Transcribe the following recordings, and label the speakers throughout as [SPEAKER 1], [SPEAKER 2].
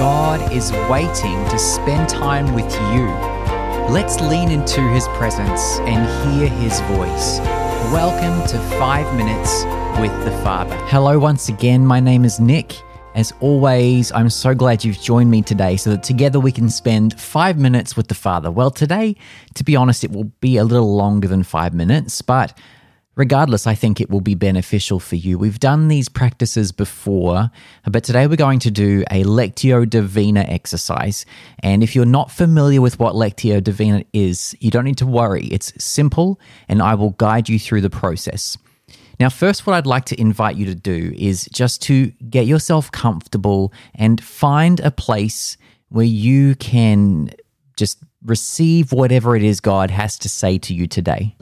[SPEAKER 1] God is waiting to spend time with you. Let's lean into His presence and hear His voice. Welcome to 5 Minutes with the Father. Hello, once again. My name is Nick. As always, I'm so glad you've joined me today so that together we can spend five minutes with the Father. Well, today, to be honest, it will be a little longer than five minutes, but regardless, I think it will be beneficial for you. We've done these practices before, but today we're going to do a Lectio Divina exercise. And if you're not familiar with what Lectio Divina is, you don't need to worry. It's simple, and I will guide you through the process. Now, first, what I'd like to invite you to do is just to get yourself comfortable and find a place where you can just receive whatever it is God has to say to you today.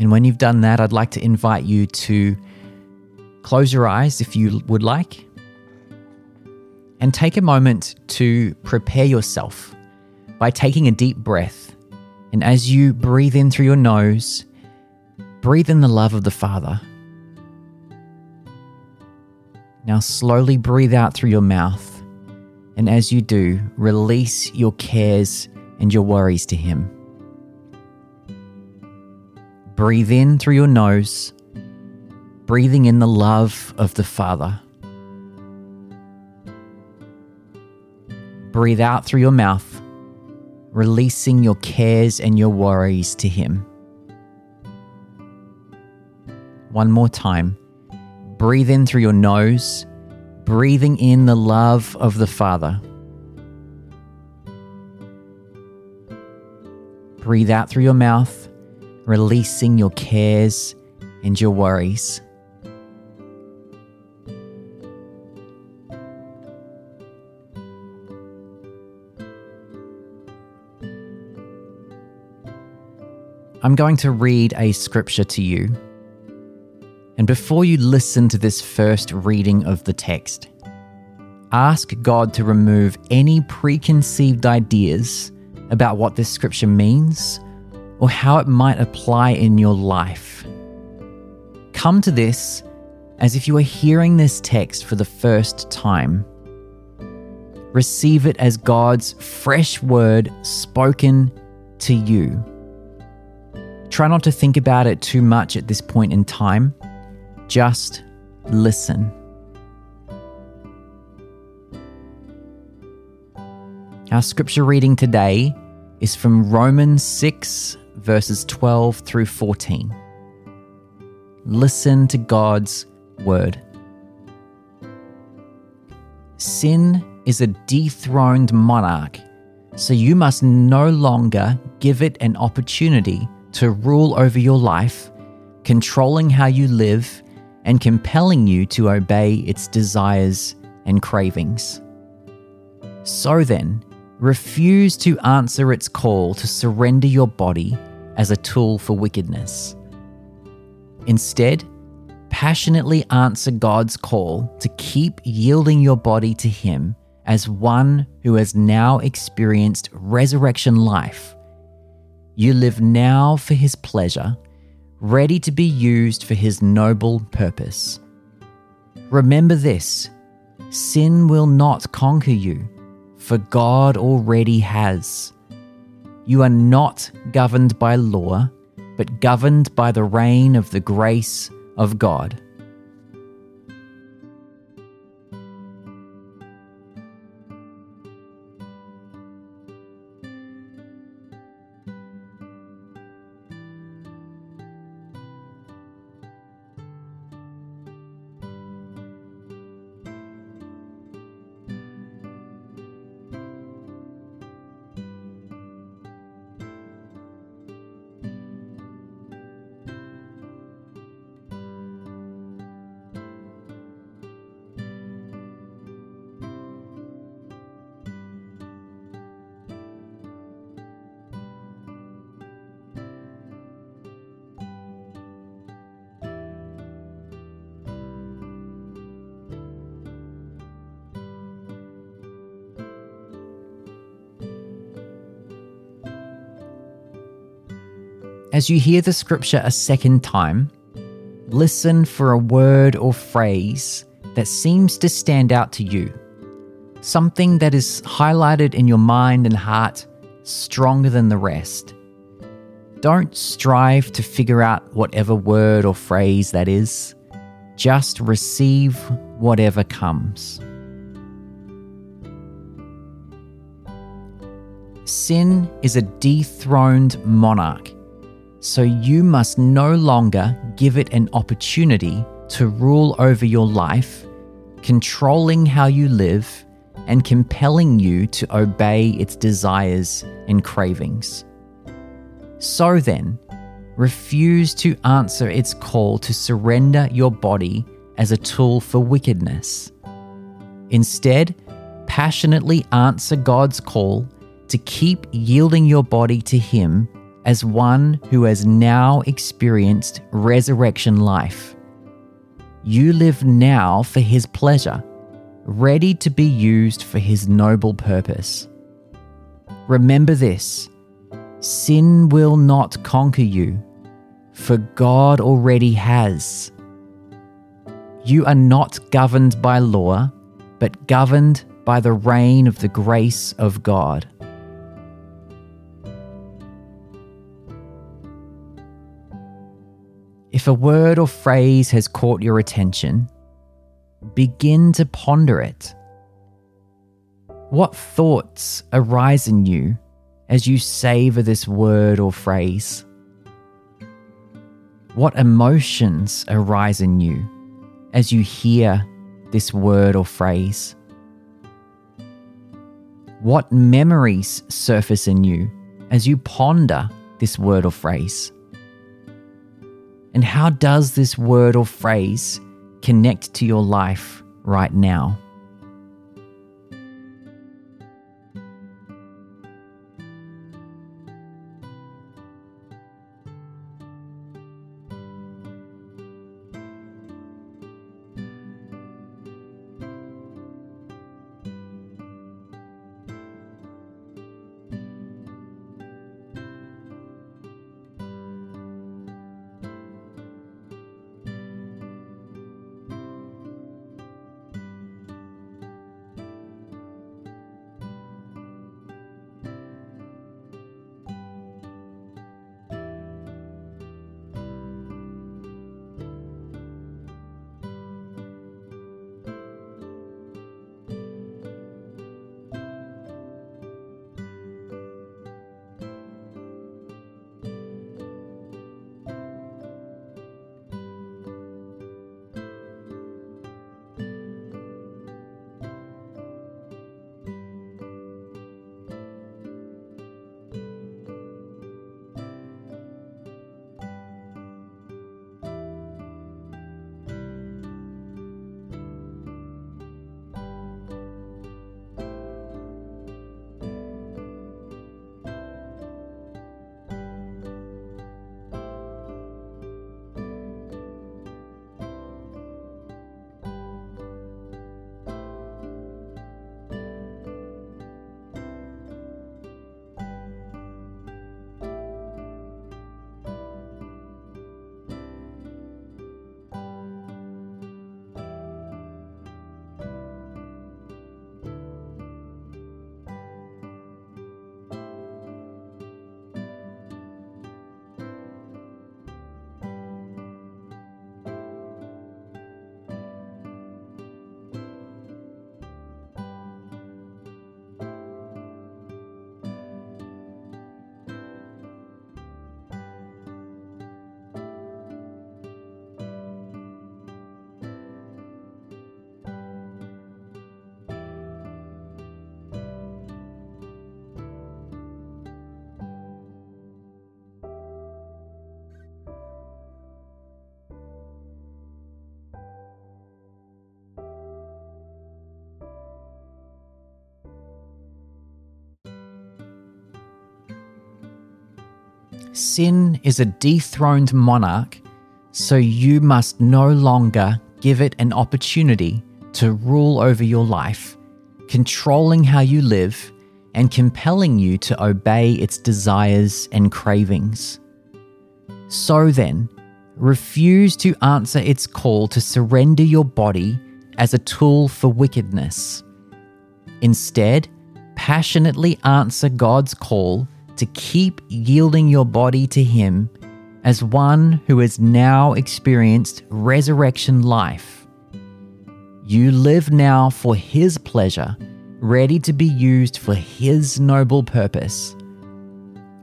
[SPEAKER 1] And when you've done that, I'd like to invite you to close your eyes if you would like and take a moment to prepare yourself by taking a deep breath. And as you breathe in through your nose, breathe in the love of the Father. Now, slowly breathe out through your mouth. And as you do, release your cares and your worries to Him. Breathe in through your nose, breathing in the love of the Father. Breathe out through your mouth, releasing your cares and your worries to Him. One more time. Breathe in through your nose, breathing in the love of the Father. Breathe out through your mouth, releasing your cares and your worries. I'm going to read a scripture to you. And before you listen to this first reading of the text, ask God to remove any preconceived ideas about what this scripture means or how it might apply in your life. Come to this as if you are hearing this text for the first time. Receive it as God's fresh word spoken to you. Try not to think about it too much at this point in time. Just listen. Our scripture reading today is from Romans 6, verses 12 through 14. Listen to God's word. Sin is a dethroned monarch, so you must no longer give it an opportunity to rule over your life, controlling how you live and compelling you to obey its desires and cravings. So then, refuse to answer its call to surrender your body as a tool for wickedness. Instead, passionately answer God's call to keep yielding your body to Him as one who has now experienced resurrection life you live now for His pleasure, ready to be used for His noble purpose. Remember this sin will not conquer you, for God already has. You are not governed by law, but governed by the reign of the grace of God. As you hear the scripture a second time, listen for a word or phrase that seems to stand out to you. Something that is highlighted in your mind and heart stronger than the rest. Don't strive to figure out whatever word or phrase that is. Just receive whatever comes. Sin is a dethroned monarch, so you must no longer give it an opportunity to rule over your life, controlling how you live and compelling you to obey its desires and cravings. So then, refuse to answer its call to surrender your body as a tool for wickedness. Instead, passionately answer God's call to keep yielding your body to Him as one who has now experienced resurrection life. You live now for His pleasure, ready to be used for His noble purpose. Remember this sin will not conquer you, for God already has. You are not governed by law, but governed by the reign of the grace of God. If a word or phrase has caught your attention, begin to ponder it. What thoughts arise in you as you savor this word or phrase? What emotions arise in you as you hear this word or phrase? What memories surface in you as you ponder this word or phrase? And how does this word or phrase connect to your life right now? Sin is a dethroned monarch, so you must no longer give it an opportunity to rule over your life, controlling how you live and compelling you to obey its desires and cravings. So then, refuse to answer its call to surrender your body as a tool for wickedness. Instead, passionately answer God's call to keep yielding your body to Him as one who has now experienced resurrection life. You live now for His pleasure, ready to be used for His noble purpose.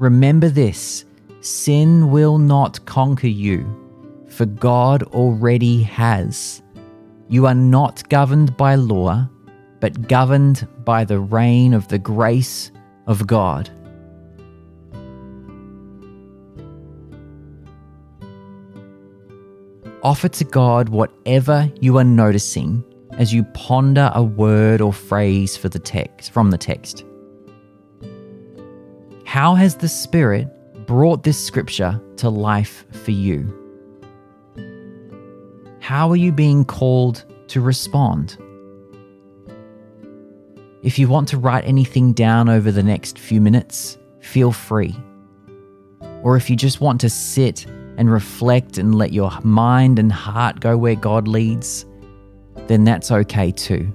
[SPEAKER 1] Remember this sin will not conquer you, for God already has. You are not governed by law, but governed by the reign of the grace of God. Offer to God whatever you are noticing as you ponder a word or phrase for the text from the text. How has the Spirit brought this scripture to life for you? How are you being called to respond? If you want to write anything down over the next few minutes, feel free. Or if you just want to sit and reflect and let your mind and heart go where God leads, then that's okay too.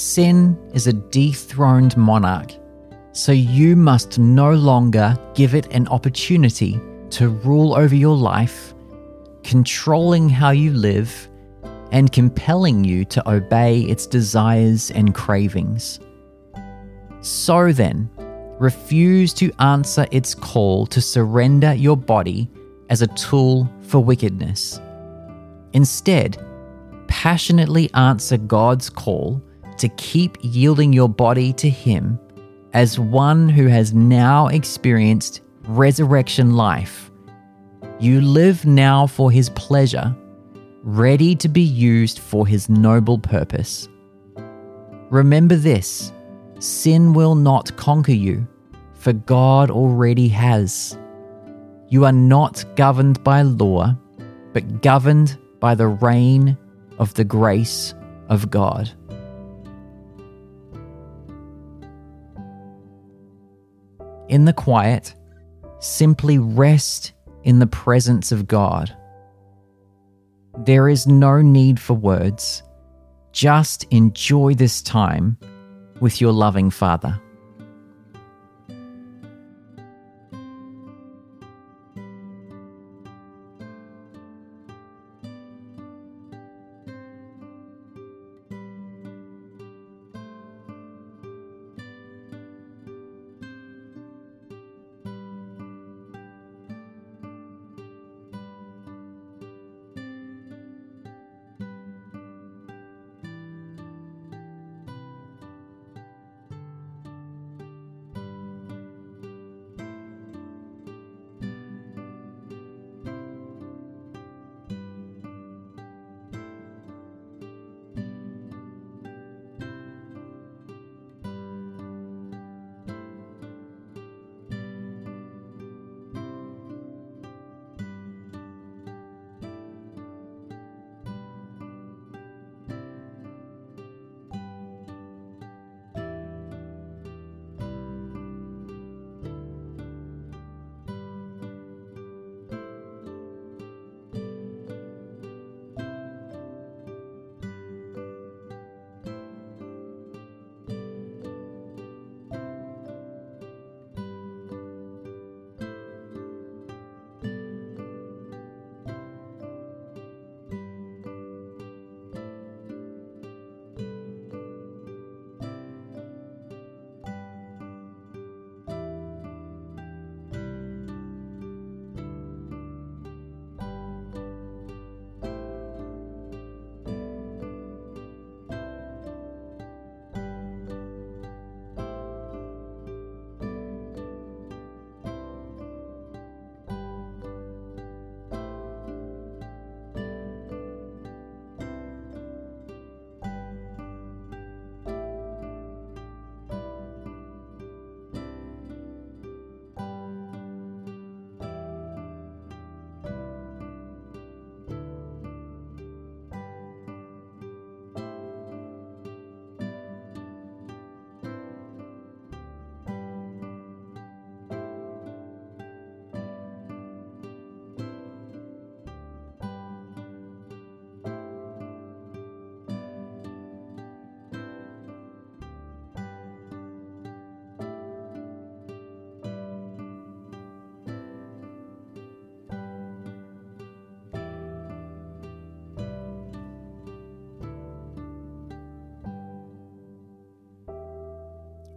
[SPEAKER 1] Sin is a dethroned monarch, so you must no longer give it an opportunity to rule over your life, controlling how you live, and compelling you to obey its desires and cravings. So then, refuse to answer its call to surrender your body as a tool for wickedness. Instead, passionately answer God's call to keep yielding your body to Him as one who has now experienced resurrection life. You live now for His pleasure, ready to be used for his noble purpose. Remember this sin will not conquer you, for God already has. You are not governed by law, but governed by the reign of the grace of God. In the quiet, simply rest in the presence of God. There is no need for words. Just enjoy this time with your loving Father.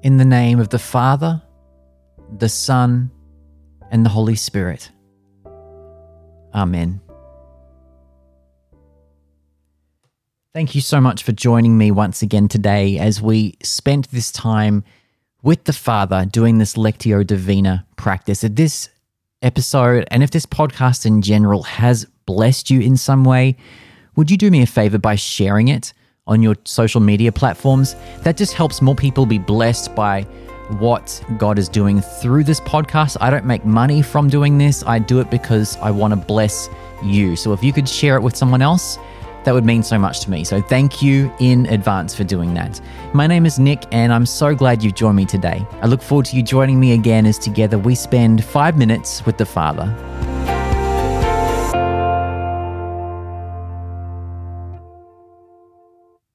[SPEAKER 1] In the name of the Father, the Son, and the Holy Spirit. Amen. Thank you so much for joining me once again today as we spent this time with the Father doing this Lectio Divina practice. If this episode and if this podcast in general has blessed you in some way, would you do me a favor by sharing it? On your social media platforms. That just helps more people be blessed by what God is doing through this podcast. I don't make money from doing this. I do it because I want to bless you. So if you could share it with someone else, that would mean so much to me. So thank you in advance for doing that. My name is Nick, and I'm so glad you've joined me today. I look forward to you joining me again as together we spend five minutes with the Father.